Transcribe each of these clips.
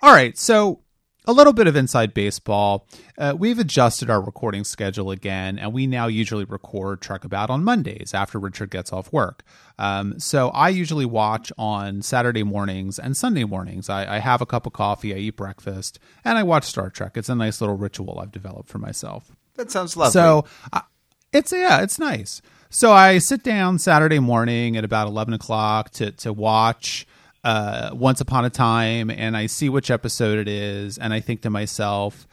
All right, so a little bit of inside baseball. Uh, we've adjusted our recording schedule again, and we now usually record Trek About on Mondays after Richard gets off work. Um, so I usually watch on Saturday mornings and Sunday mornings. I, I, have a cup of coffee, I eat breakfast, and I watch Star Trek. It's a nice little ritual I've developed for myself. That sounds lovely. So uh, it's yeah, it's nice. So I sit down Saturday morning at about eleven o'clock to to watch uh, Once Upon a Time and I see which episode it is, and I think to myself,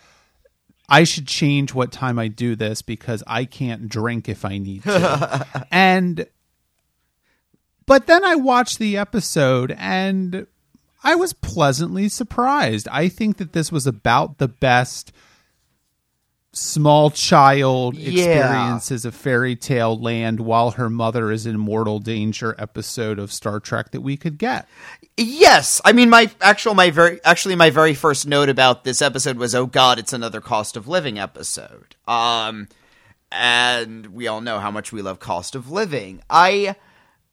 I should change what time I do this because I can't drink if I need to. and but then I watched the episode and I was pleasantly surprised. I think that this was about the best small child Yeah. experiences a fairy tale land while her mother is in mortal danger episode of Star Trek that we could get. Yes, I mean my actual my very actually my very first note about this episode was oh god, it's another cost of living episode. Um and we all know how much we love cost of living. I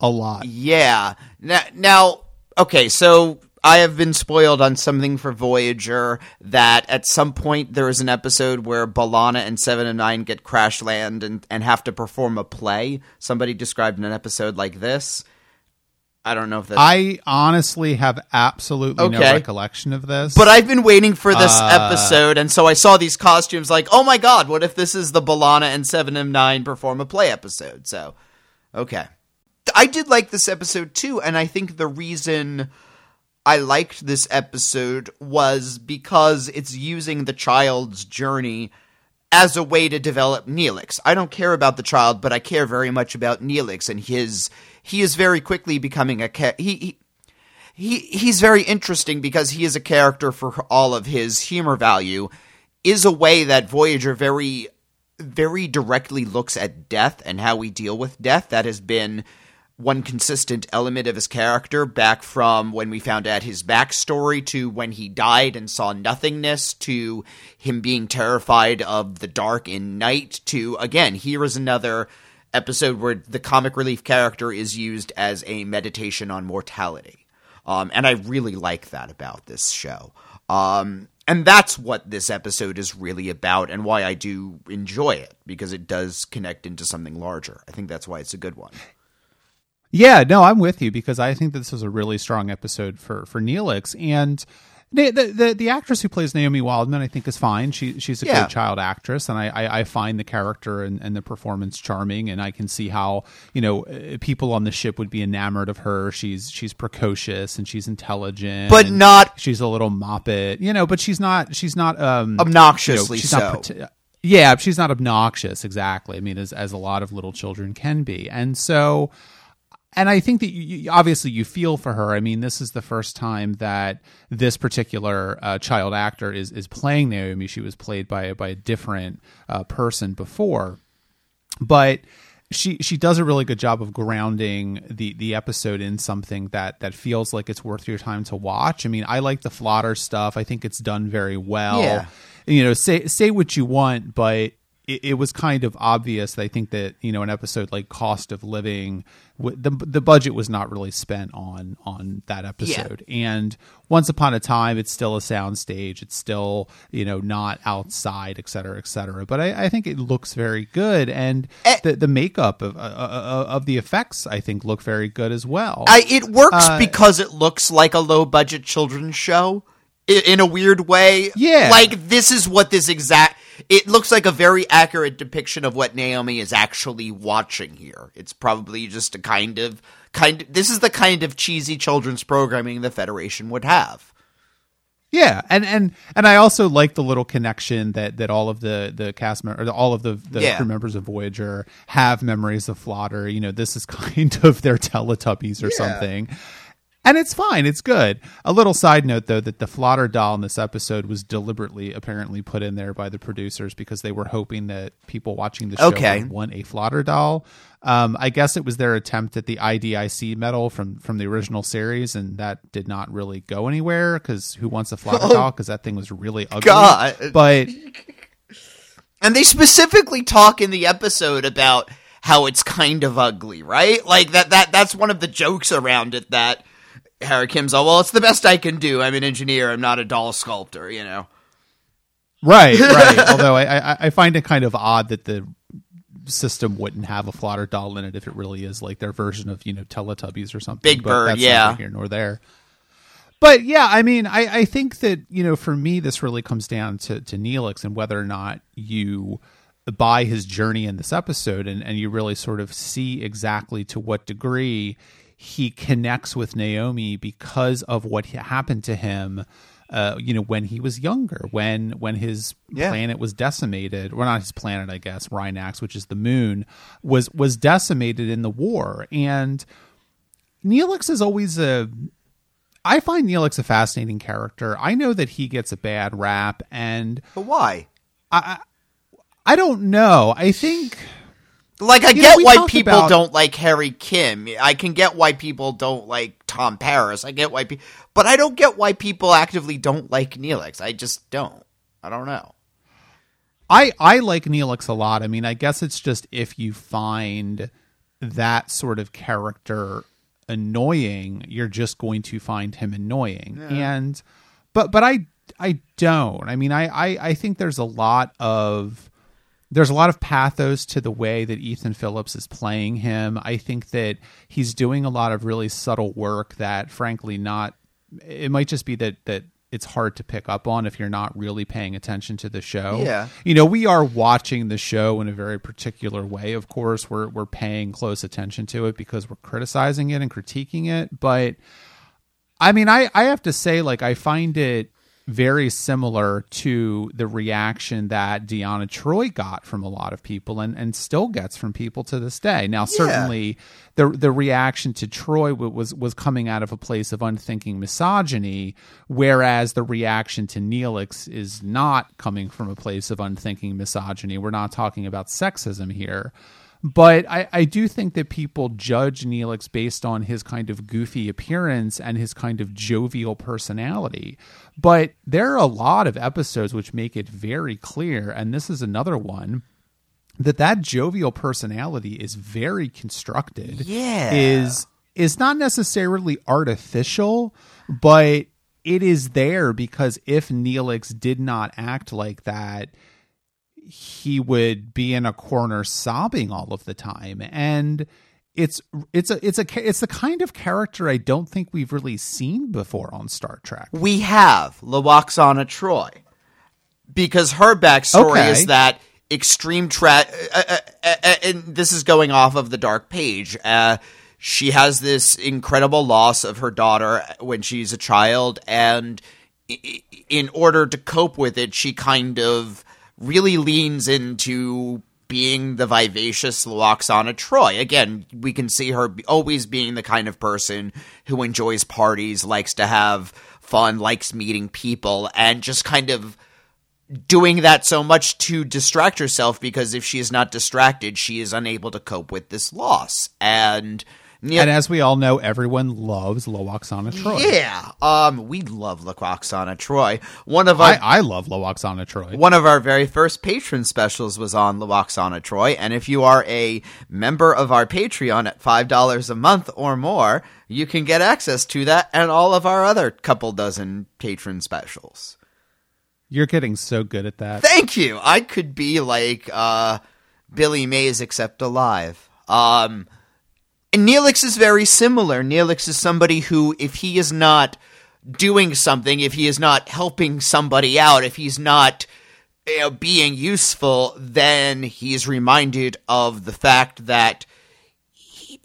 A lot. yeah. Now, now okay, so I have been spoiled on something for Voyager that at some point there is an episode where B'Elanna and Seven and Nine get crash land and, and have to perform a play. Somebody described an episode like this. I don't know if that's I honestly have absolutely no recollection of this. But I've been waiting for this Uh, episode, and so I saw these costumes. Like, oh my god, what if this is the B'Elanna and Seven M Nine perform a play episode? So, okay, I did like this episode too, and I think the reason I liked this episode was because it's using the child's journey as a way to develop Neelix. I don't care about the child, but I care very much about Neelix and his. He is very quickly becoming a ca- he, he he he's very interesting because he is a character for all of his humor value is a way that Voyager very very directly looks at death and how we deal with death that has been one consistent element of his character back from when we found out his backstory to when he died and saw nothingness to him being terrified of the dark in night to again here is another episode where the comic relief character is used as a meditation on mortality um, and I really like that about this show. Um, and that's what this episode is really about, and why I do enjoy it because it does connect into something larger. I think that's why it's a good one. Yeah, no, I'm with you because I think this was a really strong episode for for Neelix and the, the the actress who plays Naomi Wildman I think is fine. She she's a Yeah. good child actress and I I, I find the character and, and the performance charming and I can see how you know uh, people on the ship would be enamored of her. She's she's precocious and she's intelligent, But not- she's a little moppet, you know. But she's not she's not um Obnoxiously she's so. not yeah, she's not obnoxious exactly. I mean, as as a lot of little children can be, and so and I think that you, obviously you feel for her. I mean, this is the first time that this particular uh, child actor is is playing Naomi. She was played by by a different uh, person before, but she she does a really good job of grounding the the episode in something that that feels like it's worth your time to watch. I mean, I like the Flotter stuff. I think it's done very well. Yeah. You know, say say what you want, but it, it was kind of obvious. that I think that you know an episode like Cost of Living, the the budget was not really spent on on that episode. And Once Upon a Time, it's still a soundstage. It's still you know not outside, et cetera, et cetera. But I, I think it looks very good, and Eh. the the makeup of uh, uh, of the effects I think look very good as well. I, it works Uh, because it looks like a low budget children's show in a weird way. Yeah. Like, this is what this exact. It looks like a very accurate depiction of what Naomi is actually watching here. It's probably just a kind of. kind. of, This is the kind of cheesy children's programming the Federation would have. Yeah, and and and I also like the little connection that that all of the the cast members, or all of the the Yeah. crew members of Voyager have memories of Flotter. You know, this is kind of their Teletubbies or something. And it's fine. It's good. A little side note, though, that the Flotter doll in this episode was deliberately, apparently, put in there by the producers because they were hoping that people watching the show Okay. would want a Flotter doll. Um, I guess it was their attempt at the IDIC medal from from the original series, and that did not really go anywhere because who wants a Flotter doll? Because that thing was really ugly. God. But And they specifically talk in the episode about how it's kind of ugly, right? Like that that that's one of the jokes around it that Harry Kim's all, well, it's the best I can do. I'm an engineer. I'm not a doll sculptor, you know? Right, right. Although I, I, I find it kind of odd that the system wouldn't have a Flotter doll in it if it really is like their version of you know Teletubbies or something. Big but Bird, that's yeah. here nor there. But yeah, I mean, I, I think that you know, for me, this really comes down to to Neelix and whether or not you buy his journey in this episode, and and you really sort of see exactly to what degree he connects with Naomi because of what happened to him. Uh, you know, when he was younger, when when his Yeah. planet was decimated, or not his planet, I guess, Rinax, which is the moon, was was decimated in the war. And Neelix is always a I find Neelix a fascinating character. I know that he gets a bad rap, and But why? I don't know. I think Like, I You get we why people about- don't like Harry Kim. I can get why people don't like Tom Paris. I get why people, but I don't get why people actively don't like Neelix. I just don't. I don't know. I I like Neelix a lot. I mean, I guess it's just if you find that sort of character annoying, you're just going to find him annoying. And but but I I don't. I mean, I, I I think there's a lot of there's a lot of pathos to the way that Ethan Phillips is playing him. I think that he's doing a lot of really subtle work that frankly not it might just be that that it's hard to pick up on if you're not really paying attention to the show. Yeah. You know, we are watching the show in a very particular way, of course. We're we're paying close attention to it because we're criticizing it and critiquing it, but I mean, I, I have to say, like, I find it very similar to the reaction that Deanna Troy got from a lot of people and, and still gets from people to this day. Now, certainly the the reaction to Troy was was coming out of a place of unthinking misogyny, whereas the reaction to Neelix is not coming from a place of unthinking misogyny. We're not talking about sexism here. But I, I do think that people judge Neelix based on his kind of goofy appearance and his kind of jovial personality. But there are a lot of episodes which make it very clear, and this is another one, that that jovial personality is very constructed. Yeah. Is is not necessarily artificial, but it is there because if Neelix did not act like that, he would be in a corner sobbing all of the time and it's it's a it's a it's the kind of character I don't think we've really seen before on Star Trek. We have Lwaxana Troy because her backstory Okay. is that extreme tra- uh, uh, uh, uh, and this is going off of the dark page. Uh, she has this incredible loss of her daughter when she's a child, and in order to cope with it, she kind of really leans into being the vivacious Lwaxana Troy. Again, we can see her always being the kind of person who enjoys parties, likes to have fun, likes meeting people, and just kind of doing that so much to distract herself because if she is not distracted, she is unable to cope with this loss. And Neil- And as we all know, everyone loves Lwaxana Troy. yeah, um, we love Lwaxana Troy. One of our I, I love Lwaxana Troy. One of our very first patron specials was on Lwaxana Troy, and if you are a member of our Patreon at $5 a month or more, you can get access to that and all of our other couple dozen patron specials. You're getting so good at that. Thank you. I could be like uh, Billy Mays except alive. Um, and Neelix is very similar. Neelix is somebody who, if he is not doing something, if he is not helping somebody out, if he's not you know, being useful, then he's reminded of the fact that he-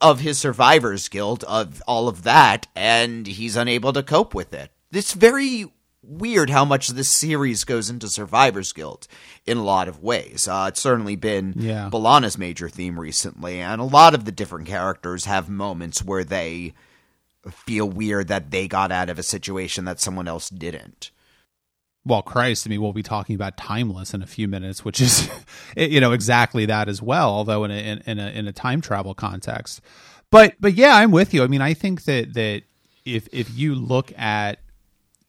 of his survivor's guilt, of all of that, and he's unable to cope with it. It's very weird how much this series goes into survivor's guilt in a lot of ways. Uh, it's certainly been Yeah. B'Elanna's major theme recently, and a lot of the different characters have moments where they feel weird that they got out of a situation that someone else didn't. Well, Christ, I mean, we'll be talking about Timeless in a few minutes, which is, you know, exactly that as well, although in a, in, in a, in a time travel context. But, but yeah, I'm with you. I mean, I think that, that if, if you look at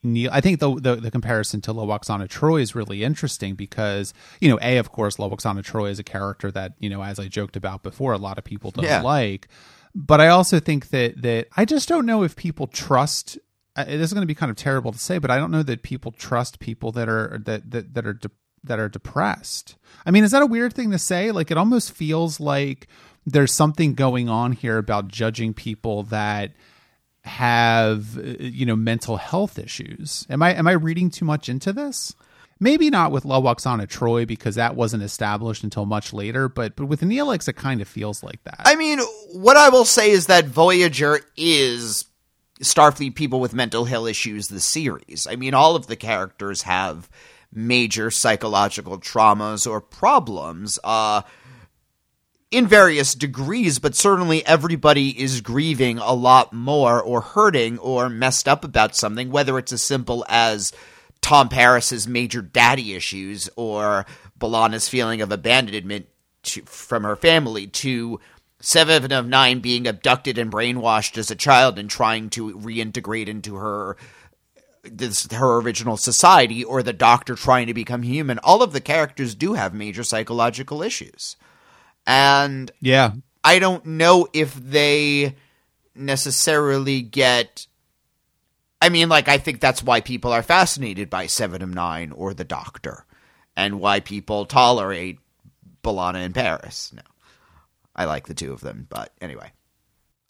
Neil, I think the, the, the comparison to Lwaxana Troy is really interesting because, you know, A, of course, Lwaxana Troy is a character that, you know, as I joked about before, a lot of people don't Yeah. like. but I also think that that I just don't know if people trust. uh, This is going to be kind of terrible to say, but I don't know that people trust people that are that that that are de- that are depressed. I mean, is that a weird thing to say? Like, it almost feels like there's something going on here about judging people that have uh, you know mental health issues. Am I am I reading too much into this? Maybe not with Lwaxana Troy because that wasn't established until much later, but but with Neelix it kind of feels like that. I mean, what I will say is that Voyager is Starfleet people with mental health issues, the series. I mean, all of the characters have major psychological traumas or problems. Uh, in various degrees, but certainly everybody is grieving a lot more or hurting or messed up about something, whether it's as simple as Tom Paris's major daddy issues or B'Elanna's feeling of abandonment to, from her family to Seven of Nine being abducted and brainwashed as a child and trying to reintegrate into her this her original society or the doctor trying to become human. All of the characters do have major psychological issues and yeah, I don't know if they necessarily get. I mean, like, I think that's why people are fascinated by Seven of Nine or The Doctor, and why people tolerate B'Elanna and Paris. No, I like the two of them, but anyway.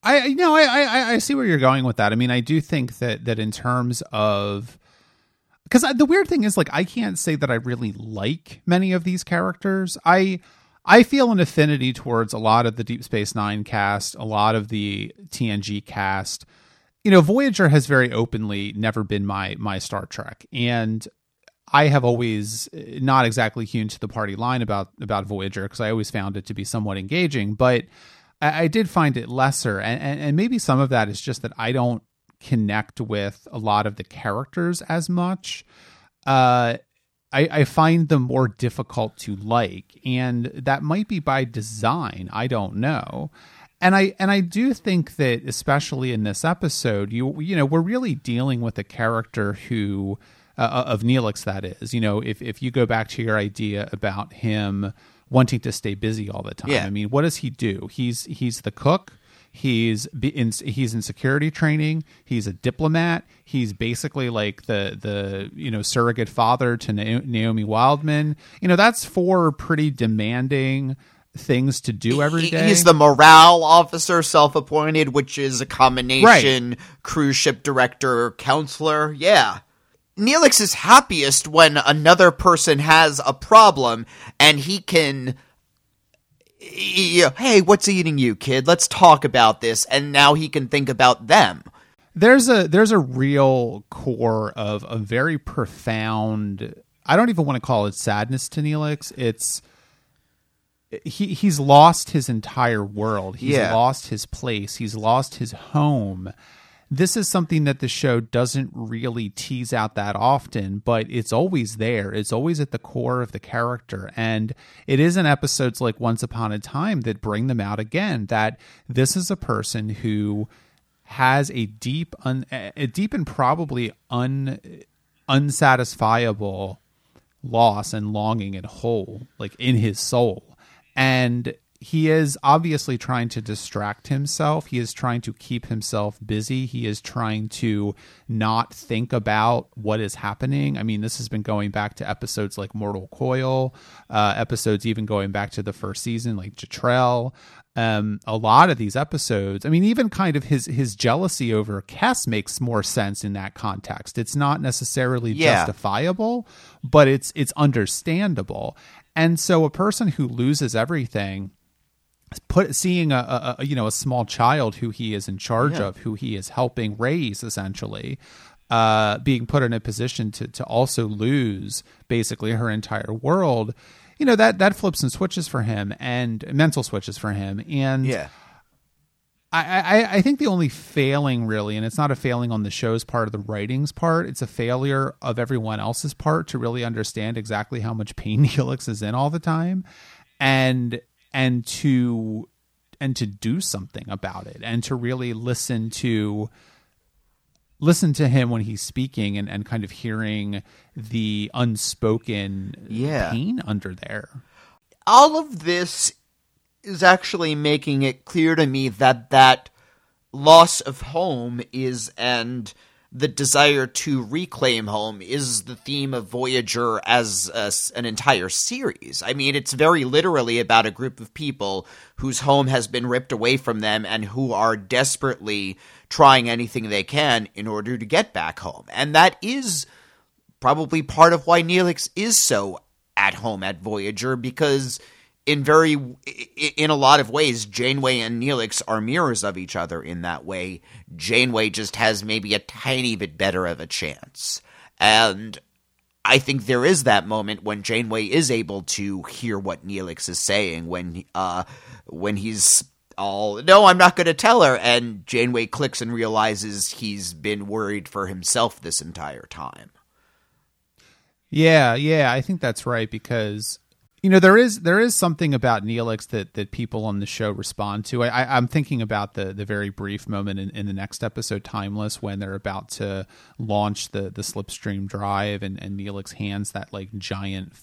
I you know I, I I see where you're going with that. I mean, I do think that that in terms of because the weird thing is like I can't say that I really like many of these characters. I I feel an affinity towards a lot of the Deep Space Nine cast, a lot of the TNG cast. You know, Voyager has very openly never been my my Star Trek, and I have always not exactly hewn to the party line about about Voyager because I always found it to be somewhat engaging, but I, I did find it lesser, and, and and maybe some of that is just that I don't connect with a lot of the characters as much. Uh, I, I find them more difficult to like, and that might be by design. I don't know. And I and I do think that especially in this episode, you you know, we're really dealing with a character who uh, of Neelix that is. You know, if if you go back to your idea about him wanting to stay busy all the time. Yeah. I mean, what does he do? He's he's the cook. He's in he's in security training. He's a diplomat. He's basically like the the you know surrogate father to Naomi Wildman. You know that's four pretty demanding things to do every He- day. He's the morale officer, self appointed, which is a combination cruise ship director, counselor. Yeah. Neelix is happiest when another person has a problem and he can. Hey, what's eating you, kid? Let's talk about this. And now he can think about them. there's a there's a real core of a very profound I don't even want to call it sadness to Neelix. It's he he's lost his entire world. He's Yeah. lost his place. He's lost his home. This is something that the show doesn't really tease out that often, but it's always there. It's always at the core of the character. And it is in episodes like Once Upon a Time that bring them out again that this is a person who has a deep un, a deep and probably un unsatisfiable loss and longing and hole like in his soul and he is obviously trying to distract himself he is trying to keep himself busy he is trying to not think about what is happening i mean this has been going back to episodes like mortal coil uh, episodes even going back to the first season like Jetrel um, a lot of these episodes. I mean, even kind of his his jealousy over Kes makes more sense in that context. It's not necessarily Yeah. justifiable, but it's it's understandable. And so, a person who loses everything, put seeing a, a, you know a small child who he is in charge Yeah. of, who he is helping raise, essentially. Uh, being put in a position to, to also lose basically her entire world, you know that that flips and switches for him and mental switches for him, and Yeah. I, I, I think the only failing really, and it's not a failing on the show's part or the writing's part, it's a failure of everyone else's part to really understand exactly how much pain Neelix is in all the time, and and to and to do something about it, and to really listen to listen to him when he's speaking and, and kind of hearing the unspoken Yeah. pain under there. all of this is actually making it clear to me that that loss of home is and the desire to reclaim home is the theme of Voyager as a, an entire series. I mean, it's very literally about a group of people whose home has been ripped away from them and who are desperately trying anything they can in order to get back home. And that is probably part of why Neelix is so at home at Voyager because in very in a lot of ways janeway and neelix are mirrors of each other in that way. Janeway just has maybe a tiny bit better of a chance. And i think there is that moment when janeway is able to hear what neelix is saying when uh when he's all no i'm not going to tell her. And janeway clicks and realizes he's been worried for himself this entire time. Yeah yeah i think that's right because you know there is there is something about Neelix that that people on the show respond to. I, am thinking about the the very brief moment in, in, the next episode, Timeless, when they're about to launch the the Slipstream drive, and, and Neelix hands that like giant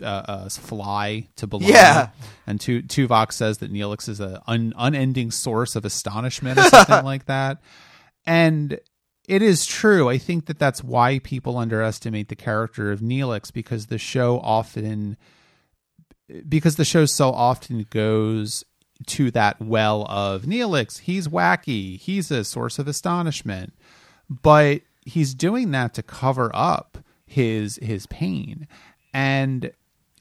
uh, uh, fly to B'Elanna. Yeah, and tu- Tuvok says that Neelix is a un- unending source of astonishment or something like that, and. It is true. I think that that's why people underestimate the character of Neelix because the show often because the show so often goes to that well of Neelix, he's wacky, he's a source of astonishment, but he's doing that to cover up his his pain. And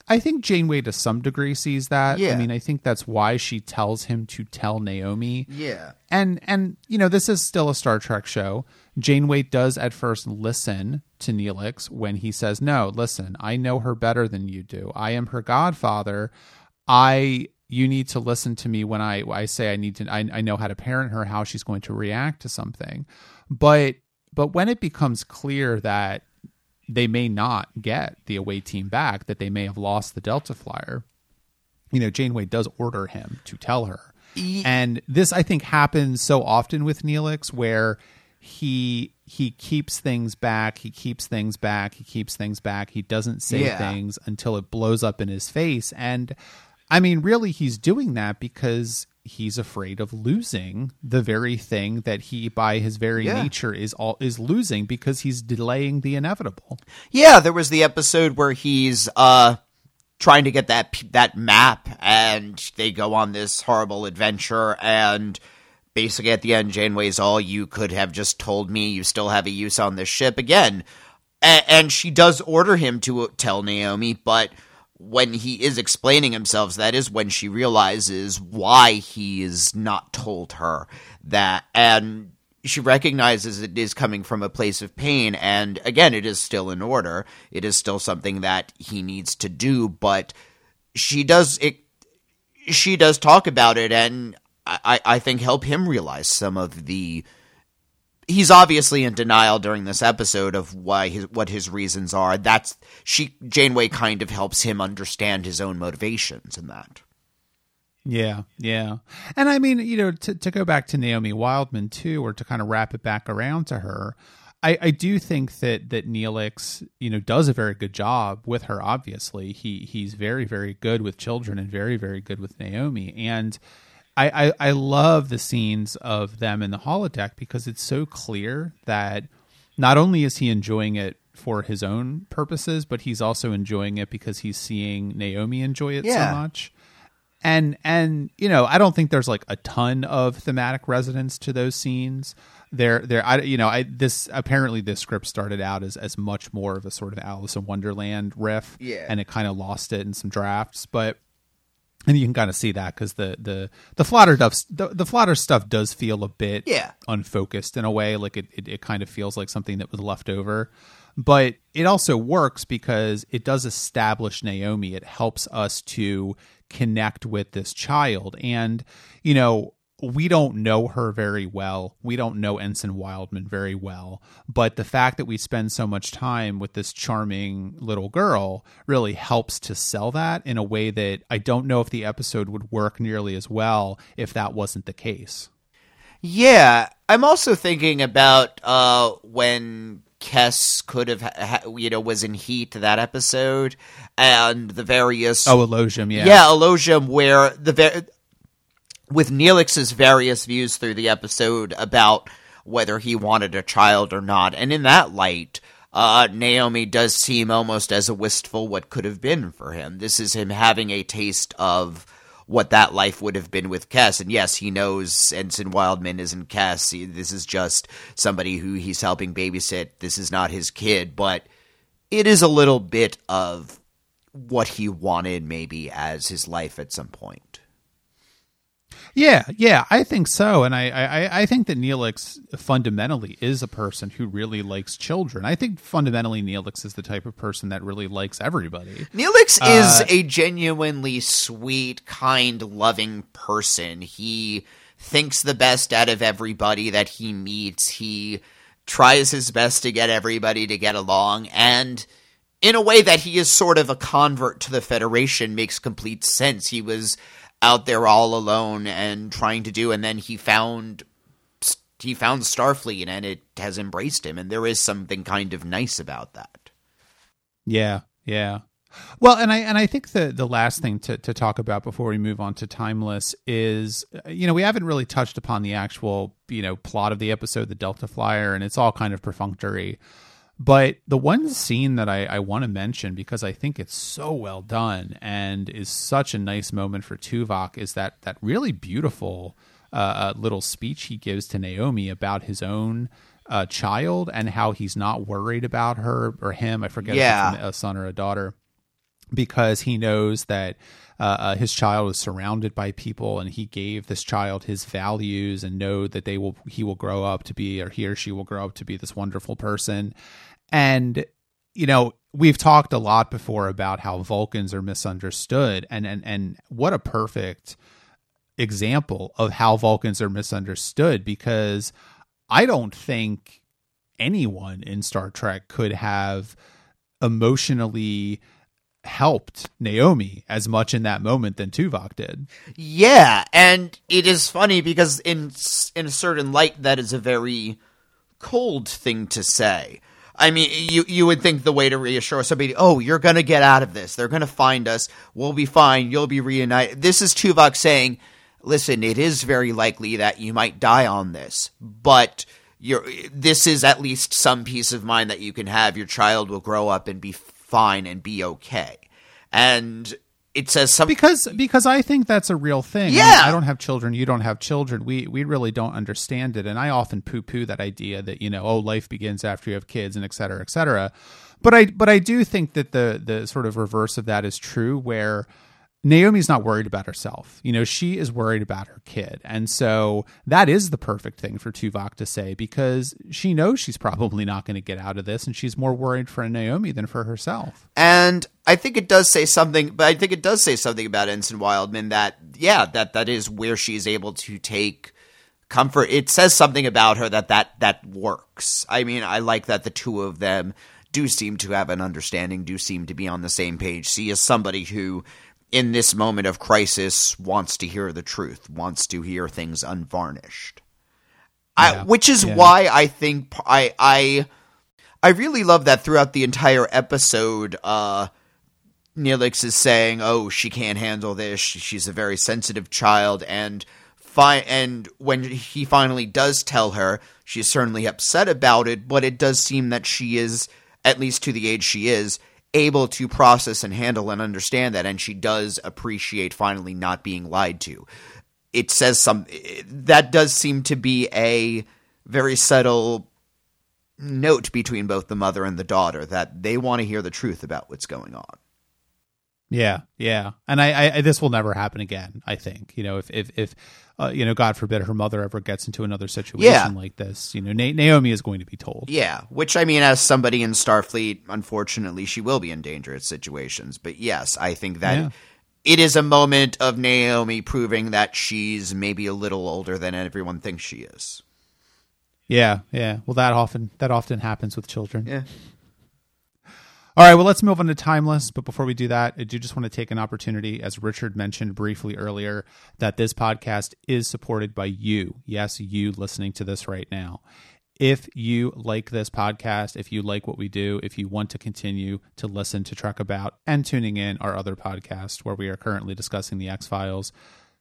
I think Janeway to some degree sees that. Yeah. I mean, I think that's why she tells him to tell Naomi. Yeah. And and you know, this is still a Star Trek show. Janeway does at first listen to Neelix when he says, "No, listen, I know her better than you do. I am her godfather. I you need to listen to me when I I say I need to I, I know how to parent her, how she's going to react to something." But but when it becomes clear that they may not get the away team back, that they may have lost the Delta Flyer, you know, Janeway does order him to tell her. And this, I think, happens so often with Neelix, where he he keeps things back, he keeps things back, he keeps things back. He doesn't say Yeah. things until it blows up in his face. And I mean, really, he's doing that because he's afraid of losing the very thing that he, by his very Yeah. nature, is all is losing because he's delaying the inevitable. Yeah, there was the episode where he's uh trying to get that that map and they go on this horrible adventure and basically at the end Janeway's all you could have just told me you still have a use on this ship again. A- and she does order him to uh, tell Naomi, but when he is explaining himself, that is when she realizes why he is not told her that and she recognizes it is coming from a place of pain and again it is still in order it is still something that he needs to do but she does it she does talk about it and i i think help him realize some of the he's obviously in denial during this episode of why his what his reasons are that's she janeway kind of helps him understand his own motivations in that Yeah, yeah. And I mean, you know, to, to go back to Naomi Wildman too, or to kind of wrap it back around to her, I, I do think that that Neelix, you know, does a very good job with her. Obviously, he he's very very good with children and very very good with Naomi. And I I, I love the scenes of them in the holodeck because it's so clear that not only is he enjoying it for his own purposes, but he's also enjoying it because he's seeing Naomi enjoy it Yeah. so much and and you know i don't think there's like a ton of thematic resonance to those scenes there there i you know i this apparently this script started out as as much more of a sort of alice in wonderland riff Yeah. and it kind of lost it in some drafts but and you can kind of see that because the the the Flotter stuff the, the Flotter stuff does feel a bit Yeah. unfocused in a way like it, it it kind of feels like something that was left over. But it also works because it does establish Naomi. It helps us to connect with this child. And you know we don't know her very well. We don't know Ensign Wildman very well. But the fact that we spend so much time with this charming little girl really helps to sell that in a way that I don't know if the episode would work nearly as well if that wasn't the case. Yeah, I'm also thinking about uh, when Kes could have, ha- you know, was in Heat that episode, and the various Oh, Elogium, yeah. yeah, Elogium, where the ver- with Neelix's various views through the episode about whether he wanted a child or not. And in that light, uh, Naomi does seem almost as a wistful what could have been for him. This is him having a taste of what that life would have been with Kes. And yes, he knows Ensign Wildman isn't Kes. This is just somebody who he's helping babysit. This is not his kid, but it is a little bit of what he wanted maybe as his life at some point. Yeah, yeah, I think so, and I, I, I think that Neelix fundamentally is a person who really likes children. I think fundamentally Neelix is the type of person that really likes everybody. Neelix uh, is a genuinely sweet, kind, loving person. He thinks the best out of everybody that he meets. He tries his best to get everybody to get along, and in a way that he is sort of a convert to the Federation makes complete sense. He was out there all alone and trying to do and then he found he found Starfleet and it has embraced him and there is something kind of nice about that. Yeah, yeah. Well, and I and I think the the last thing to to talk about before we move on to timeless is uh, you know we haven't really touched upon the actual you know plot of the episode, the Delta Flyer, and it's all kind of perfunctory. But the one scene that I, I want to mention because I think it's so well done and is such a nice moment for Tuvok is that that really beautiful uh, uh, little speech he gives to Naomi about his own uh, child and how he's not worried about her or him. I forget yeah. if it's a son or a daughter because he knows that uh, uh, his child is surrounded by people and he gave this child his values and know that they will he will grow up to be or he or she will grow up to be this wonderful person and, you know, we've talked a lot before about how Vulcans are misunderstood and and and what a perfect example of how Vulcans are misunderstood because I don't think anyone in Star Trek could have emotionally helped Naomi as much in that moment than Tuvok did. Yeah, and it is funny because in in a certain light that is a very cold thing to say. I mean, you you would think the way to reassure somebody, oh, you're gonna get out of this. They're gonna find us. We'll be fine. You'll be reunited. This is Tuvok saying, listen, it is very likely that you might die on this, but you're, this is at least some peace of mind that you can have. Your child will grow up and be fine and be okay. And it says something because because I think that's a real thing. Yeah, I, mean, I, don't have children. You don't have children. We we really don't understand it, and I often poo poo that idea that you know oh life begins after you have kids and et cetera et cetera. But I but I do think that the the sort of reverse of that is true where Naomi's not worried about herself. You know, she is worried about her kid. And so that is the perfect thing for Tuvok to say because she knows she's probably not going to get out of this and she's more worried for Naomi than for herself. And I think it does say something, but I think it does say something about Ensign Wildman that, yeah, that, that is where she's able to take comfort. It says something about her that that, that works. I mean, I like that the two of them do seem to have an understanding, do seem to be on the same page. She is somebody who in this moment of crisis wants to hear the truth, wants to hear things unvarnished. Yeah. I, which is yeah. why I think I I I really love that throughout the entire episode. Uh, Neelix is saying, "Oh, she can't handle this. She's a very sensitive child," and fi- and when he finally does tell her, she's certainly upset about it. But it does seem that she is, at least to the age she is, able to process and handle and understand that and she does appreciate finally not being lied to. It says some that does seem to be a very subtle note between both the mother and the daughter that they want to hear the truth about what's going on. Yeah, yeah, and I, I, this will never happen again. I think. You know if if if uh, you know God forbid her mother ever gets into another situation yeah. like this, you know Na- Naomi is going to be told. Yeah, which I mean, as somebody in Starfleet, unfortunately, she will be in dangerous situations. But yes, I think that. Yeah. It is a moment of Naomi proving that she's maybe a little older than everyone thinks she is. Yeah, yeah. Well, that often that often happens with children. Yeah. All right, well, let's move on to Timeless. But before we do that, I do just want to take an opportunity, as Richard mentioned briefly earlier, that this podcast is supported by you. Yes, you listening to this right now. If you like this podcast, if you like what we do, if you want to continue to listen to Trek About and tuning in our other podcast where we are currently discussing the X Files,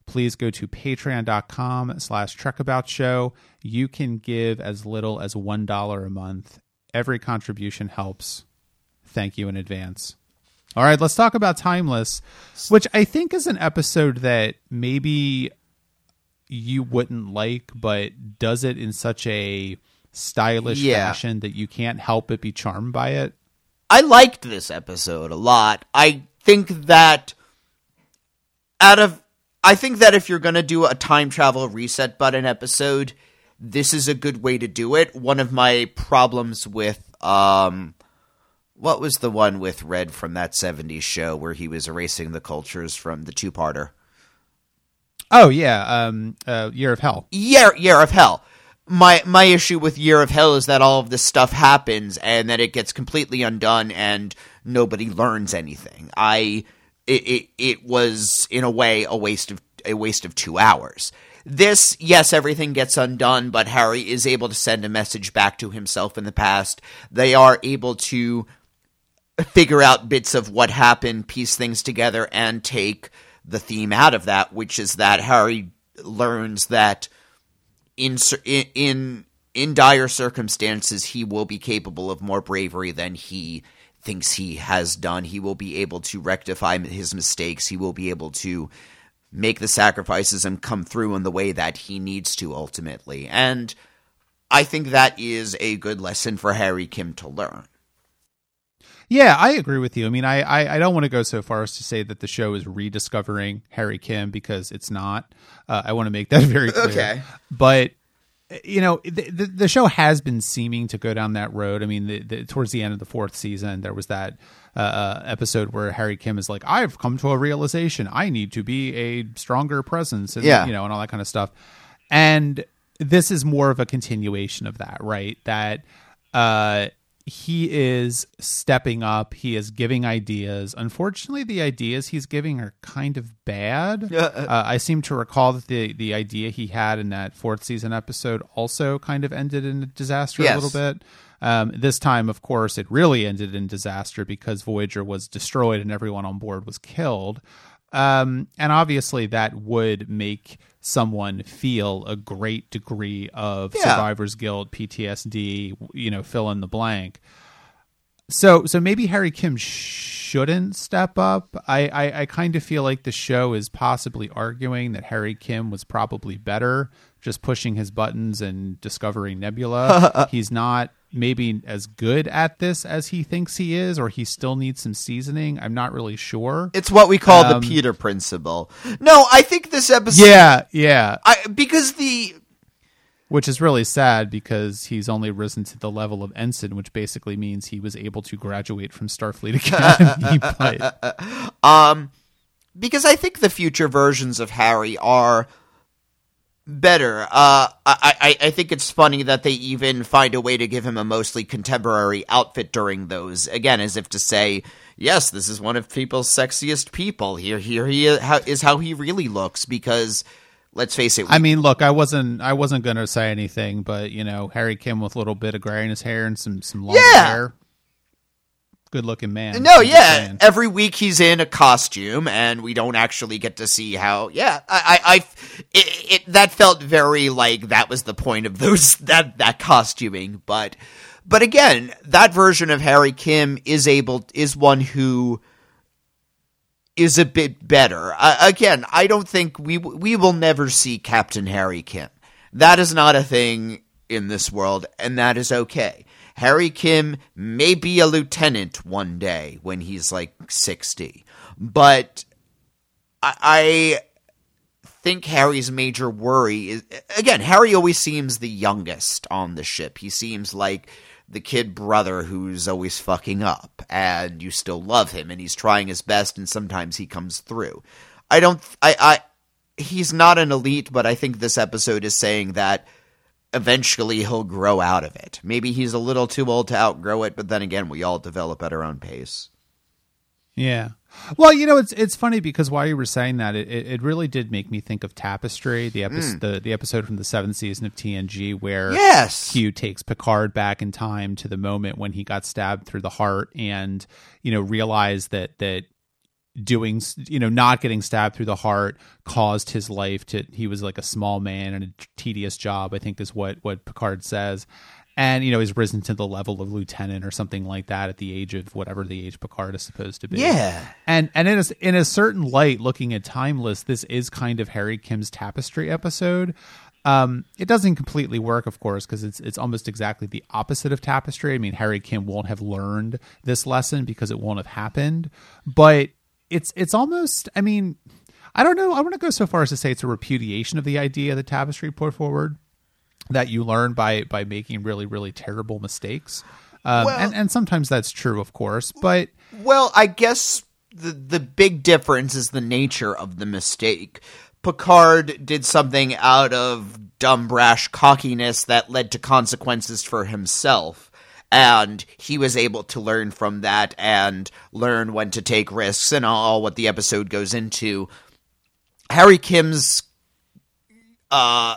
please go to patreon.com slash trekaboutshow. You can give as little as $1 a month. Every contribution helps. Thank you in advance. All right, let's talk about Timeless, which I think is an episode that maybe you wouldn't like, but does it in such a stylish Yeah. fashion that you can't help but be charmed by it. I liked this episode a lot. I think that out of I think that if you're going to do a time travel reset button episode, this is a good way to do it. One of my problems with um what was the one with Red from that 70s show where he was erasing the cultures from the two-parter? Oh yeah, um, uh, Year of Hell. Year Year of Hell. My my issue with Year of Hell is that all of this stuff happens and that it gets completely undone and nobody learns anything. I it it, it was in a way a waste of a waste of 2 hours. This, yes, everything gets undone, but Harry is able to send a message back to himself in the past. They are able to figure out bits of what happened, piece things together, and take the theme out of that, which is that Harry learns that in in in, dire circumstances he will be capable of more bravery than he thinks he has done. He will be able to rectify his mistakes. He will be able to make the sacrifices and come through in the way that he needs to ultimately. And I think that is a good lesson for Harry Kim to learn. Yeah, I agree with you. I mean, I, I, I don't want to go so far as to say that the show is rediscovering Harry Kim because it's not. Uh, I want to make that very clear. Okay. But you know, the, the, the show has been seeming to go down that road. I mean, the, the, towards the end of the fourth season, there was that uh, uh, episode where Harry Kim is like, "I've come to a realization. I need to be a stronger presence," and Yeah. you know, and all that kind of stuff. And this is more of a continuation of that, right? That uh, he is stepping up. He is giving ideas. Unfortunately, the ideas he's giving are kind of bad. uh, I seem to recall that the the idea he had in that fourth season episode also kind of ended in a disaster Yes. a little bit. Um, this time, of course, it really ended in disaster because Voyager was destroyed and everyone on board was killed. Um, and obviously, that would make someone feel a great degree of Yeah. survivor's guilt, PTSD, you know, fill in the blank. So, so maybe Harry Kim shouldn't step up. I, I, I kind of feel like the show is possibly arguing that Harry Kim was probably better just pushing his buttons and discovering Nebula. He's not maybe as good at this as he thinks he is, or he still needs some seasoning. I'm not really sure. It's what we call Um, the Peter principle. No, I think this episode Yeah, yeah. I because the Which is really sad because he's only risen to the level of ensign, which basically means he was able to graduate from Starfleet Academy. but um because I think the future versions of Harry are better. Uh, I, I I think it's funny that they even find a way to give him a mostly contemporary outfit during those. Again, as if to say, yes, this is one of people's sexiest people. Here, here he is how, is how he really looks. Because let's face it, I mean, look, I wasn't I wasn't gonna say anything, but you know, Harry Kim with a little bit of gray in his hair and some some long Yeah. hair. Good looking man. No, I'm yeah. Every week he's in a costume, and we don't actually get to see how. Yeah, I, I, I it, it that felt very like that was the point of those that that costuming, but, but again, that version of Harry Kim is able is one who is a bit better. Uh, again, I don't think we we will never see Captain Harry Kim. That is not a thing in this world, and that is okay. Harry Kim may be a lieutenant one day when he's like 60, but I, think Harry's major worry is again, Harry always seems the youngest on the ship. He seems like the kid brother who's always fucking up, and you still love him, and he's trying his best, and sometimes he comes through. I don't, I, I, he's not an elite, but I think this episode is saying that eventually he'll grow out of it. Maybe he's a little too old to outgrow it, but then again, we all develop at our own pace. Yeah. Well, you know, it's it's funny because while you were saying that, it, it really did make me think of Tapestry, the episode hmm. the, the episode from the seventh season of TNG where Yes. Q takes Picard back in time to the moment when he got stabbed through the heart and, you know, realized that that doing you know not getting stabbed through the heart caused his life to he was like a small man and a tedious job i think is what what picard says and you know he's risen to the level of lieutenant or something like that at the age of whatever the age picard is supposed to be Yeah. and and in a, in a certain light looking at timeless this is kind of harry kim's tapestry episode um, it doesn't completely work, of course, because it's it's almost exactly the opposite of tapestry. I mean, Harry Kim won't have learned this lesson because it won't have happened. But it's it's almost. I mean, I don't know. I want to go so far as to say it's a repudiation of the idea that tapestry put forward that you learn by by making really really terrible mistakes. Um, Well- and and sometimes that's true, of course, but Well, I guess the the big difference is the nature of the mistake. Picard did something out of dumb brash cockiness that led to consequences for himself. And he was able to learn from that and learn when to take risks and all what the episode goes into. Harry Kim's uh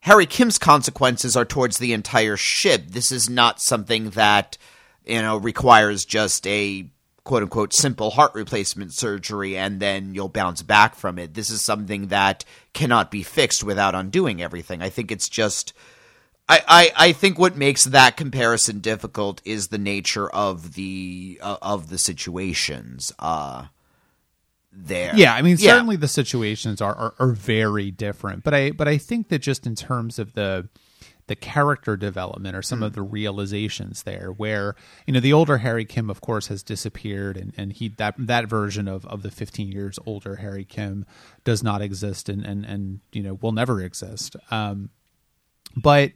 Harry Kim's consequences are towards the entire ship. This is not something that, you know, requires just a quote unquote simple heart replacement surgery and then you'll bounce back from it. This is something that cannot be fixed without undoing everything. I think it's just. I, I, I think what makes that comparison difficult is the nature of the uh, of the situations uh there. Yeah, I mean Yeah. certainly the situations are, are are very different, but I but I think that just in terms of the the character development or some of the realizations there where you know the older Harry Kim of course has disappeared and and he that that version of of the 15 years older Harry Kim does not exist and and and you know will never exist um but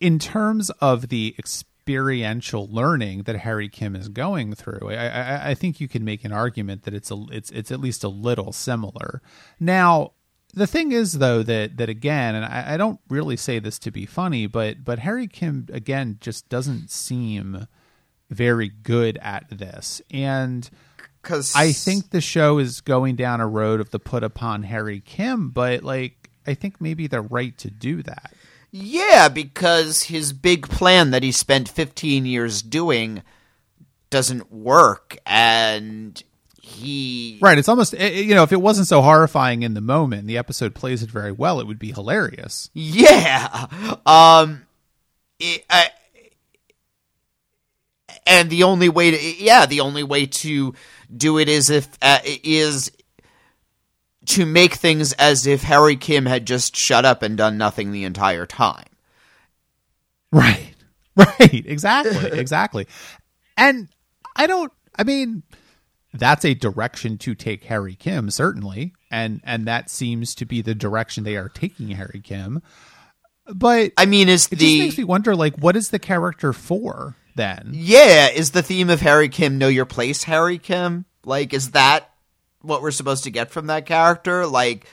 in terms of the experiential learning that Harry Kim is going through, I, I, I think you can make an argument that it's a it's it's at least a little similar. Now, the thing is though that that again, and I, I don't really say this to be funny, but but Harry Kim again just doesn't seem very good at this, and Cause I think the show is going down a road of the put upon Harry Kim, but like I think maybe they're right to do that. Yeah, because his big plan that he spent 15 years doing doesn't work, and he. Right. It's almost, eh, eh, you know, if it wasn't so horrifying in the moment, the episode plays it very well, it would be hilarious. Yeah. Um. It, I, and the only way to, yeah, the only way to do it is if uh, is to make things as if Harry Kim had just shut up and done nothing the entire time. Right. Right. Exactly. exactly. And I don't, I mean, that's a direction to take Harry Kim, certainly. And, and that seems to be the direction they are taking Harry Kim. But I mean, is it just the makes me wonder, like, what is the character for then? Yeah, is the theme of Harry Kim know your place, Harry Kim? Like, is that what we're supposed to get from that character? Like,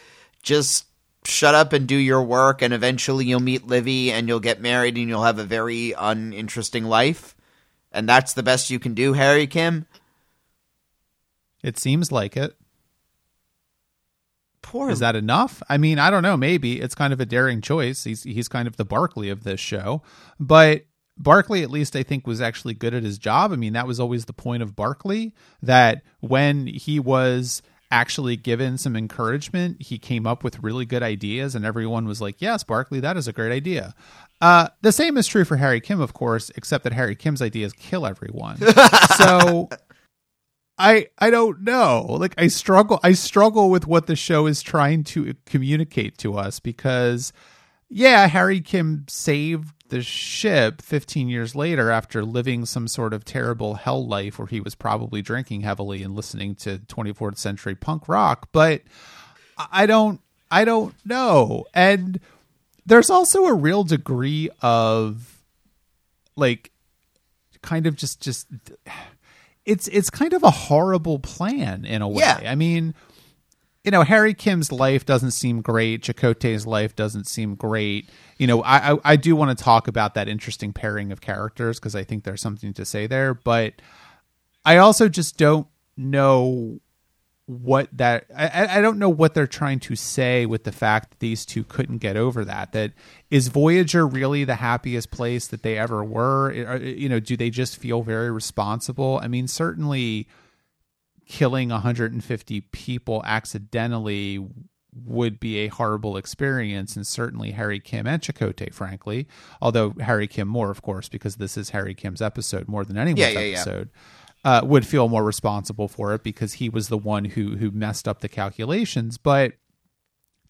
just shut up and do your work, and eventually you'll meet Libby and you'll get married and you'll have a very uninteresting life? And that's the best you can do, Harry Kim? It seems like it. Poor. Is that enough? I mean, I don't know. Maybe it's kind of a daring choice. He's he's kind of the Barkley of this show, but Barkley, at least I think, was actually good at his job. I mean, that was always the point of Barkley that when he was actually given some encouragement, he came up with really good ideas, and everyone was like, "Yes, Barkley, that is a great idea." Uh, the same is true for Harry Kim, of course, except that Harry Kim's ideas kill everyone. so I I don't know. Like I struggle I struggle with what the show is trying to communicate to us because yeah, Harry Kim saved the ship 15 years later after living some sort of terrible hell life where he was probably drinking heavily and listening to 24th century punk rock, but I don't I don't know. And there's also a real degree of like kind of just just it's it's kind of a horrible plan in a way. Yeah. I mean, you know, Harry Kim's life doesn't seem great. Chakotay's life doesn't seem great. You know, I I, I do want to talk about that interesting pairing of characters because I think there's something to say there. But I also just don't know what that I, I- don't know what they're trying to say with the fact that these two couldn't get over that. That is Voyager really the happiest place that they ever were? Uh, you know, do they just feel very responsible? I mean, certainly killing 150 people accidentally would be a horrible experience and certainly Harry Kim and Chakotay frankly although Harry Kim more of course because this is Harry Kim's episode more than anyone's Yeah, yeah, yeah. episode Uh, would feel more responsible for it because he was the one who who messed up the calculations but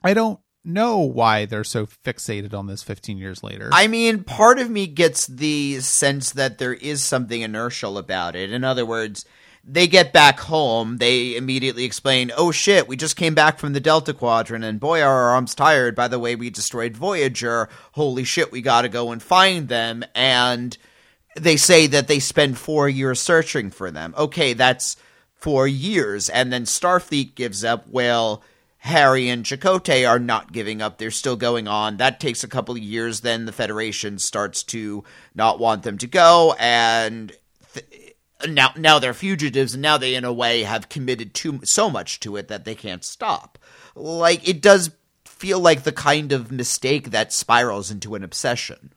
I don't know why they're so fixated on this 15 years later I mean, part of me gets the sense that there is something inertial about it. In other words, they get back home, they immediately explain, "Oh shit, we just came back from the Delta Quadrant, and boy, are our arms tired. By the way, we destroyed Voyager. Holy shit, we got to go and find them." And they say that they spend four years searching for them. Okay, that's four years, and then Starfleet gives up. Well. Harry and Chakotay are not giving up. They're still going on. That takes a couple of years. Then the Federation starts to not want them to go, and now now they're fugitives, and now they in a way have committed too so much to it that they can't stop. Like it does feel like the kind of mistake that spirals into an obsession.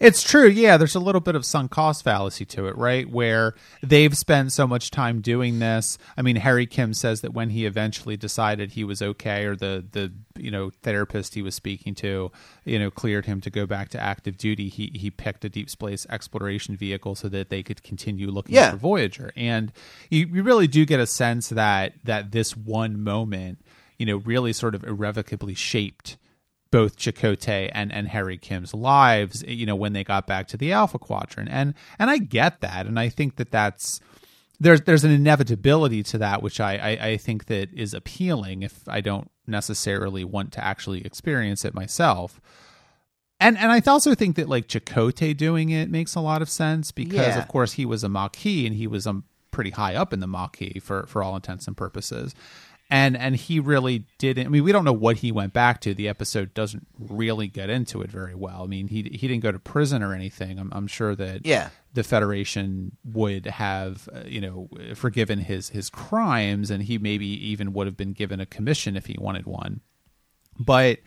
It's true, yeah. There's a little bit of sunk cost fallacy to it, right? Where they've spent so much time doing this. I mean, Harry Kim says that when he eventually decided he was okay, or the the you know therapist he was speaking to, you know, cleared him to go back to active duty, he he picked a deep space exploration vehicle so that they could continue looking Yeah. for Voyager. And you, you really do get a sense that that this one moment, you know, really sort of irrevocably shaped both Chakotay and, and Harry Kim's lives, you know, when they got back to the Alpha Quadrant, and and I get that, and I think that that's there's there's an inevitability to that, which I, I I think that is appealing if I don't necessarily want to actually experience it myself. And and I also think that like Chakotay doing it makes a lot of sense because Yeah. of course he was a Maquis and he was a pretty high up in the Maquis for for all intents and purposes. And and he really didn't I mean we don't know what he went back to. The episode doesn't really get into it very well. I mean he he didn't go to prison or anything. I'm I'm sure that Yeah. the Federation would have, uh, you know, forgiven his his crimes, and he maybe even would have been given a commission if he wanted one. But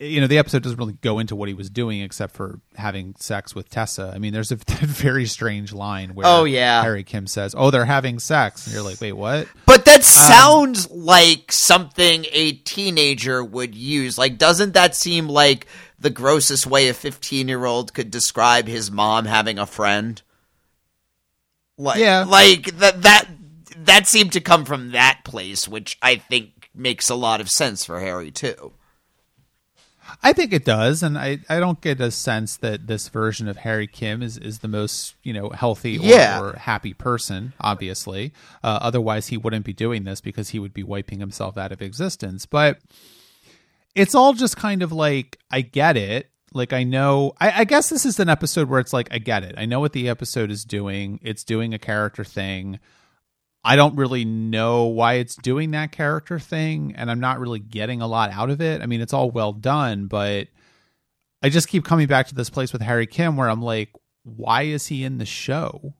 you know, the episode doesn't really go into what he was doing except for having sex with Tessa. I mean, there's a very strange line where Oh, yeah. Harry Kim says, "Oh, they're having sex," and you're like, "Wait, what?" But that um, sounds like something a teenager would use. Like, doesn't that seem like the grossest way a 15 year old could describe his mom having a friend? Like, Yeah. like that, that, that seemed to come from that place, which I think makes a lot of sense for Harry, too. I think it does, and I, I don't get a sense that this version of Harry Kim is, is the most you know healthy or, Yeah. or happy person. Obviously, uh, otherwise he wouldn't be doing this because he would be wiping himself out of existence. But it's all just kind of like I get it. Like I know, I, I guess this is an episode where it's like I get it. I know what the episode is doing. It's doing a character thing. I don't really know why it's doing that character thing, and I'm not really getting a lot out of it. I mean, it's all well done, but I just keep coming back to this place with Harry Kim where I'm like, why is he in the show?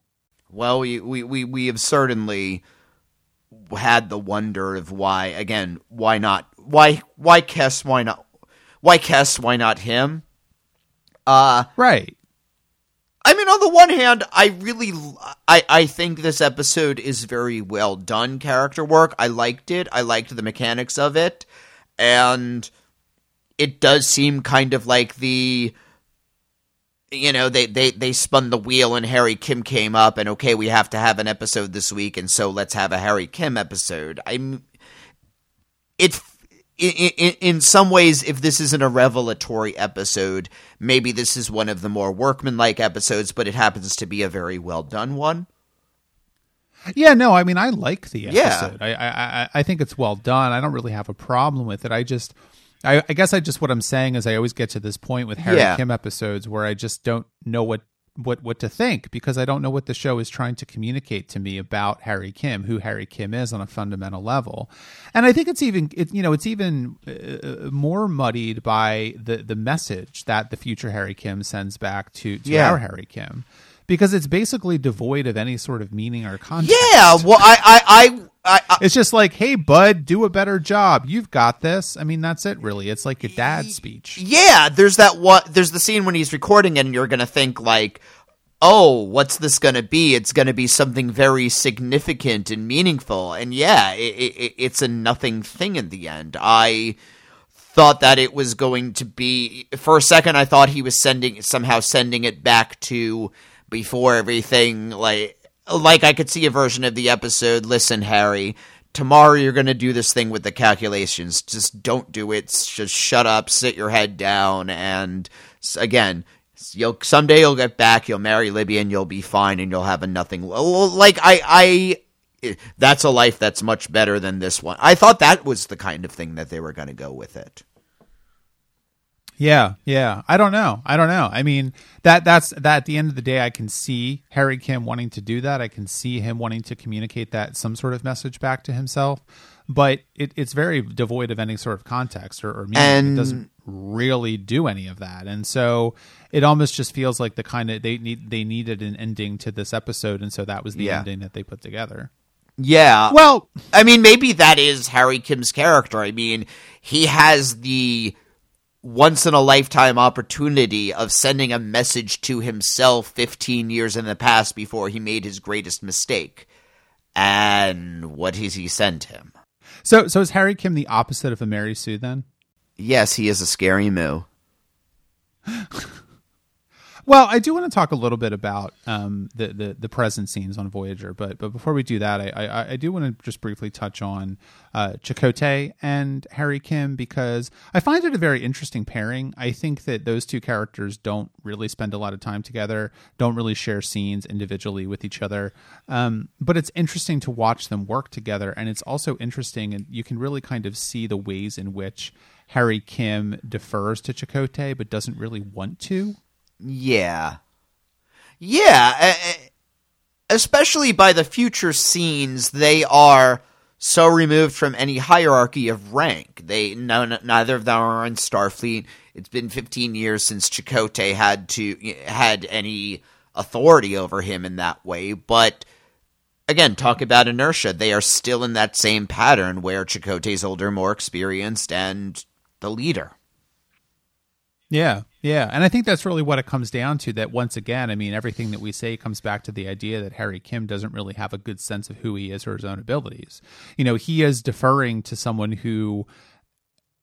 Well, we, we, we, we have certainly had the wonder of why, again, why not? Why, why Kes? Why not? Why Kes? Why not him? Uh, Right. I mean, on the one hand, I really, I, I think this episode is very well done character work. I liked it. I liked the mechanics of it. And it does seem kind of like the, you know, they, they, they spun the wheel and Harry Kim came up and okay, we have to have an episode this week. And so let's have a Harry Kim episode. I'm, it, in, in, in some ways, if this isn't a revelatory episode, maybe this is one of the more workmanlike episodes, but it happens to be a very well done one. Yeah, no, I mean, I like the Yeah. episode. I, I, I, I think it's well done. I don't really have a problem with it. I just, I, I guess I just what I'm saying is I always get to this point with Harry Yeah. Kim episodes where I just don't know what what what to think because I don't know what the show is trying to communicate to me about Harry Kim, who Harry Kim is on a fundamental level. And I think it's even it, you know it's even uh, more muddied by the the message that the future Harry Kim sends back to, to Yeah. our Harry Kim. Because it's basically devoid of any sort of meaning or context. Yeah, well, I, I, I, I, It's just like, hey, bud, do a better job. You've got this. I mean, that's it, really. It's like your dad's speech. yeah, there's that What There's the scene when he's recording it, and you're gonna think like, oh, what's this going to be? It's going to be something very significant and meaningful. And yeah, it, it, it's a nothing thing in the end. I thought that it was going to be for a second I thought he was sending somehow sending it back to before everything like like I could see a version of the episode listen Harry tomorrow you're going to do this thing with the calculations just don't do it just shut up sit your head down and again you'll someday you'll get back you'll marry Libby and you'll be fine and you'll have a nothing like I I that's a life that's much better than this one. I thought that was the kind of thing that they were going to go with it. Yeah, yeah. I don't know. I don't know. I mean, that that's that at the end of the day I can see Harry Kim wanting to do that. I can see him wanting to communicate that some sort of message back to himself. But it, it's very devoid of any sort of context or, or meaning. And... It doesn't really do any of that. And so it almost just feels like the kind of they need they needed an ending to this episode and so that was the yeah. ending that they put together. Yeah. Well, I mean maybe that is Harry Kim's character. I mean, he has the once in a lifetime opportunity of sending a message to himself 15 years in the past before he made his greatest mistake. And what has he sent him? So, so is Harry Kim the opposite of a Mary Sue then? Yes, he is a scary moo. Well, I do want to talk a little bit about um, the, the, the present scenes on Voyager, but but before we do that, I I, I do want to just briefly touch on uh, Chakotay and Harry Kim because I find it a very interesting pairing. I think that those two characters don't really spend a lot of time together, don't really share scenes individually with each other, um, but it's interesting to watch them work together, and it's also interesting, and you can really kind of see the ways in which Harry Kim defers to Chakotay but doesn't really want to. Yeah. Yeah. Especially by the future scenes, they are so removed from any hierarchy of rank. They no, neither of them are in Starfleet. It's been 15 years since Chakotay had to had any authority over him in that way, but again, talk about inertia. They are still in that same pattern where Chakotay's older, more experienced, and the leader. Yeah, yeah. And I think that's really what it comes down to that once again, I mean, everything that we say comes back to the idea that Harry Kim doesn't really have a good sense of who he is or his own abilities. You know, he is deferring to someone who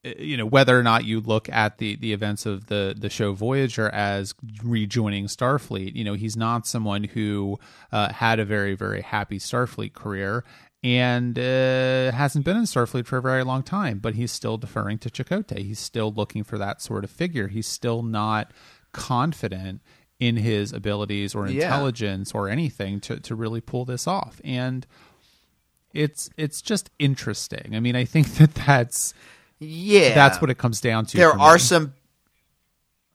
eh, you know whether or not you look at the the events of the the show Voyager as rejoining Starfleet, you know he's not someone who uh, had a very very happy Starfleet career, and uh, hasn't been in Starfleet for a very long time, but he's still deferring to Chakotay. He's still looking for that sort of figure. He's still not confident in his abilities or intelligence yeah. or anything to, to really pull this off. And it's it's just interesting. I mean, I think that that's yeah, that's what it comes down to. There are me. some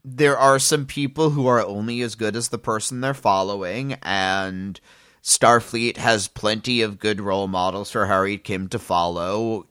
there are some people who are only as good as the person they're following and Starfleet has plenty of good role models for Harry Kim to follow.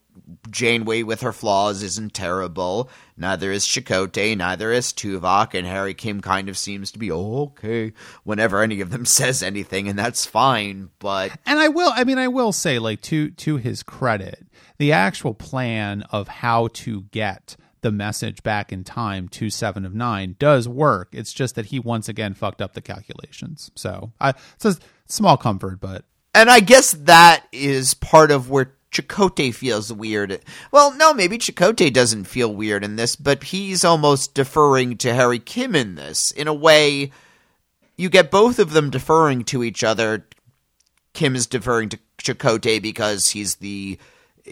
Janeway with her flaws isn't terrible. Neither is Chakotay, neither is Tuvok, and Harry Kim kind of seems to be okay whenever any of them says anything, and that's fine. But and I will, I mean, I will say, like to to his credit, the actual plan of how to get the message back in time to seven of nine does work. It's just that he once again fucked up the calculations. So I a small comfort, but and I guess that is part of where Chakotay feels weird. Well, no, maybe Chakotay doesn't feel weird in this, but he's almost deferring to Harry Kim in this. In a way, you get both of them deferring to each other. Kim is deferring to Chakotay because he's the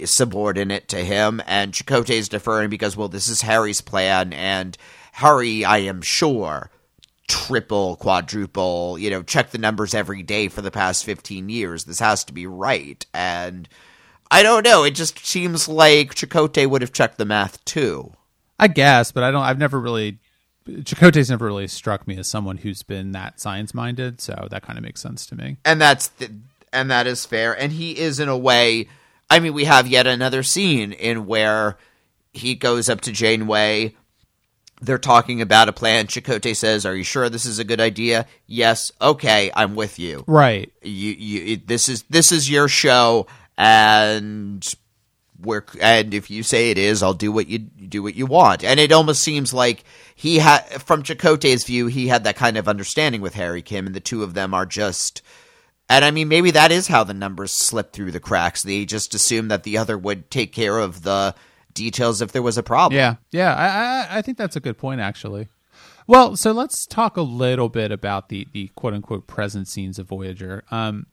subordinate to him, and Chakotay is deferring because, well, this is Harry's plan, and Harry, I am sure, triple, quadruple, you know, check the numbers every day for the past 15 years. This has to be right. And I don't know. It just seems like Chakotay would have checked the math too. I guess, but I don't, I've never really, Chakotay's never really struck me as someone who's been that science minded. So that kind of makes sense to me. And that's, the, and that is fair. And he is in a way, I mean, we have yet another scene in where he goes up to Janeway. They're talking about a plan. Chakotay says, "Are you sure this is a good idea?" Yes. Okay, I'm with you. Right. You, you. It, this is this is your show, and we're and if you say it is, I'll do what you do what you want. And it almost seems like he had from Chakotay's view, he had that kind of understanding with Harry Kim, and the two of them are just. And I mean, maybe that is how the numbers slip through the cracks. They just assume that the other would take care of the details if there was a problem. Yeah, yeah, I, I, I think that's a good point, actually. Well, so let's talk a little bit about the the quote unquote present scenes of Voyager. Um,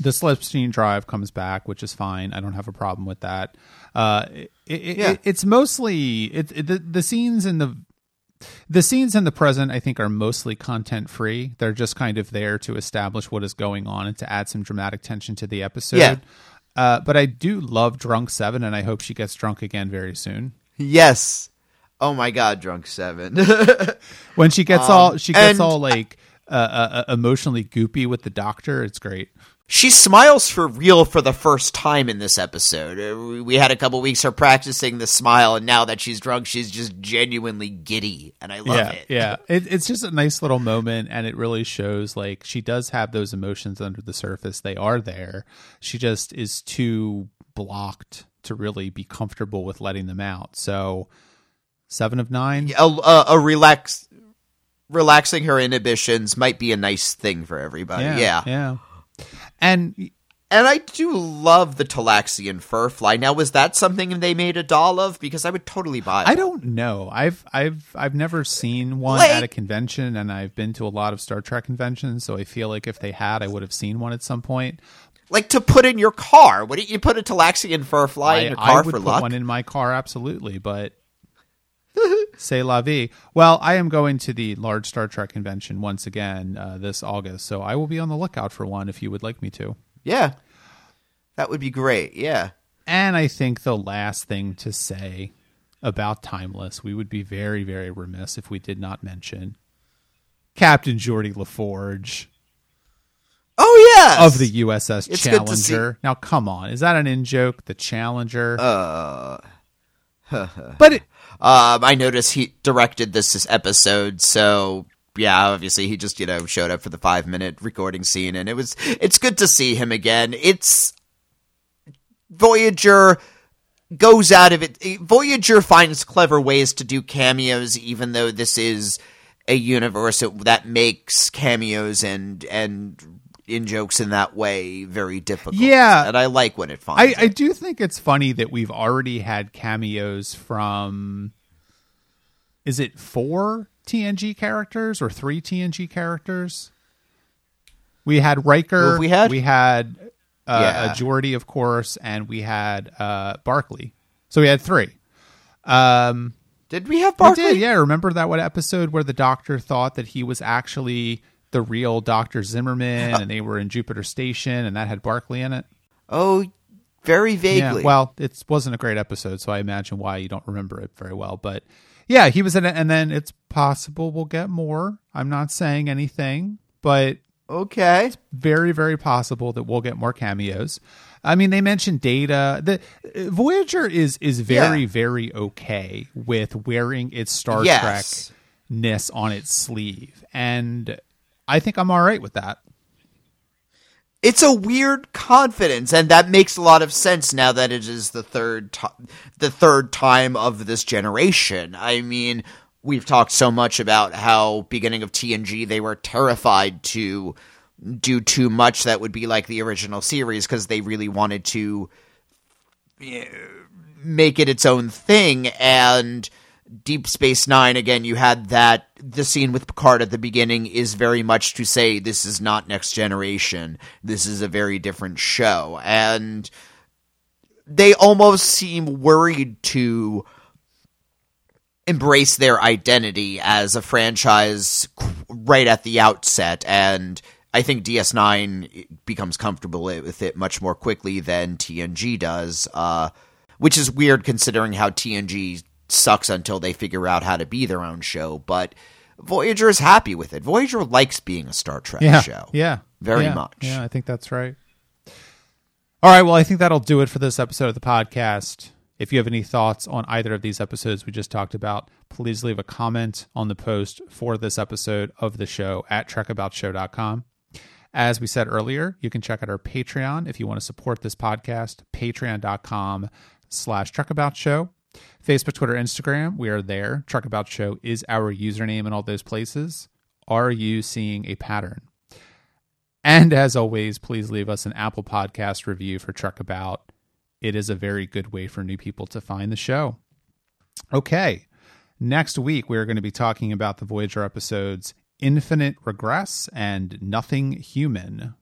the slipstream drive comes back, which is fine. I don't have a problem with that. Uh, it, it, Yeah. it- it's mostly the the scenes in the the scenes in the present. I think are mostly content free. They're just kind of there to establish what is going on and to add some dramatic tension to the episode. Yeah. Uh, but I do love Drunk Seven, and I hope she gets drunk again very soon. Yes. Oh my God, drunk seven. When she gets all she gets all like uh, uh, uh, emotionally goopy with the doctor, it's great. She smiles for real for the first time in this episode. Uh, we- had a couple weeks her practicing the smile, and now that she's drunk, she's just genuinely giddy, and I love yeah, it. yeah. It, it's just a nice little moment, and it really shows like she does have those emotions under the surface. They are there. She just is too blocked to really be comfortable with letting them out. So, seven of nine. A, a, a relax, relaxing her inhibitions might be a nice thing for everybody. Yeah. yeah. And And I do love the Talaxian fur fly. Now, was that something they made a doll of? Because I would totally buy. It. I don't know. I've I've I've never seen one Like- at a convention, and I've been to a lot of Star Trek conventions. So I feel like if they had, I would have seen one at some point. like to put in your car. Wouldn't you put a Talaxian fur fly I, in your I car would for put luck? one in my car, absolutely. But say la vie. Well, I am going to the large Star Trek convention once again uh, this August, so I will be on the lookout for one if you would like me to. yeah, that would be great. Yeah. And I think the last thing to say about Timeless, we would be very, very remiss if we did not mention Captain Geordi La Forge Oh yeah, of the USS It's Challenger. Now, come on, is that an in joke? The Challenger, Uh, but it, um, I noticed he directed this, this episode, so yeah, obviously he just you know showed up for the five minute recording scene, and it was it's good to see him again. It's Voyager goes out of it. Voyager finds clever ways to do cameos, even though this is a universe that makes cameos and and in jokes in that way very difficult. Yeah. and I like when it finds. I, I do think it's funny that we've already had cameos from. Is it four TNG characters or three TNG characters? We had Riker. Have we had? We had uh, Yeah. a Geordi, of course, and we had uh, Barkley. So we had three. Um, Did we have we did, yeah. Remember that one episode where the Doctor thought that he was actually the real Doctor Zimmerman, and they were in Jupiter Station, and that had Barkley in it. Oh, very vaguely. Yeah, well, it wasn't a great episode, so I imagine why you don't remember it very well. But yeah, he was in it, and then it's possible we'll get more. I'm not saying anything, but okay. It's very, very possible that we'll get more cameos. I mean, they mentioned Data. The uh, Voyager is is very, Yeah. very okay with wearing its Star Yes. Trek ness on its sleeve, and I think I'm all right with that. It's a weird confidence, and that makes a lot of sense now that it is the third ti the third time of this generation. I mean, we've talked so much about how beginning of TNG they were terrified to do too much that would be like the original series because they really wanted to eh, make it its own thing and Deep Space Nine, again, you had that. The scene with Picard at the beginning is very much to say this is not Next Generation. This is a very different show. And they almost seem worried to embrace their identity as a franchise right at the outset. And I think DS9 becomes comfortable with it much more quickly than TNG does, uh, which is weird considering how TNG sucks until they figure out how to be their own show. But Voyager is happy with it. Voyager likes being a Star Trek yeah, show. Yeah, Very Yeah. much. Yeah, I think that's right. All right, well, I think that'll do it for this episode of the podcast. If you have any thoughts on either of these episodes we just talked about, please leave a comment on the post for this episode of the show at trekaboutshow.com. As we said earlier, you can check out our Patreon if you want to support this podcast, patreon.com slash trekabout show. Facebook, Twitter, Instagram, we are there. Trekabout Show is our username in all those places. Are you seeing a pattern? And as always, please leave us an Apple Podcast review for Trekabout. It is a very good way for new people to find the show. Okay, next week we're going to be talking about the Voyager episodes Infinite Regress and Nothing Human.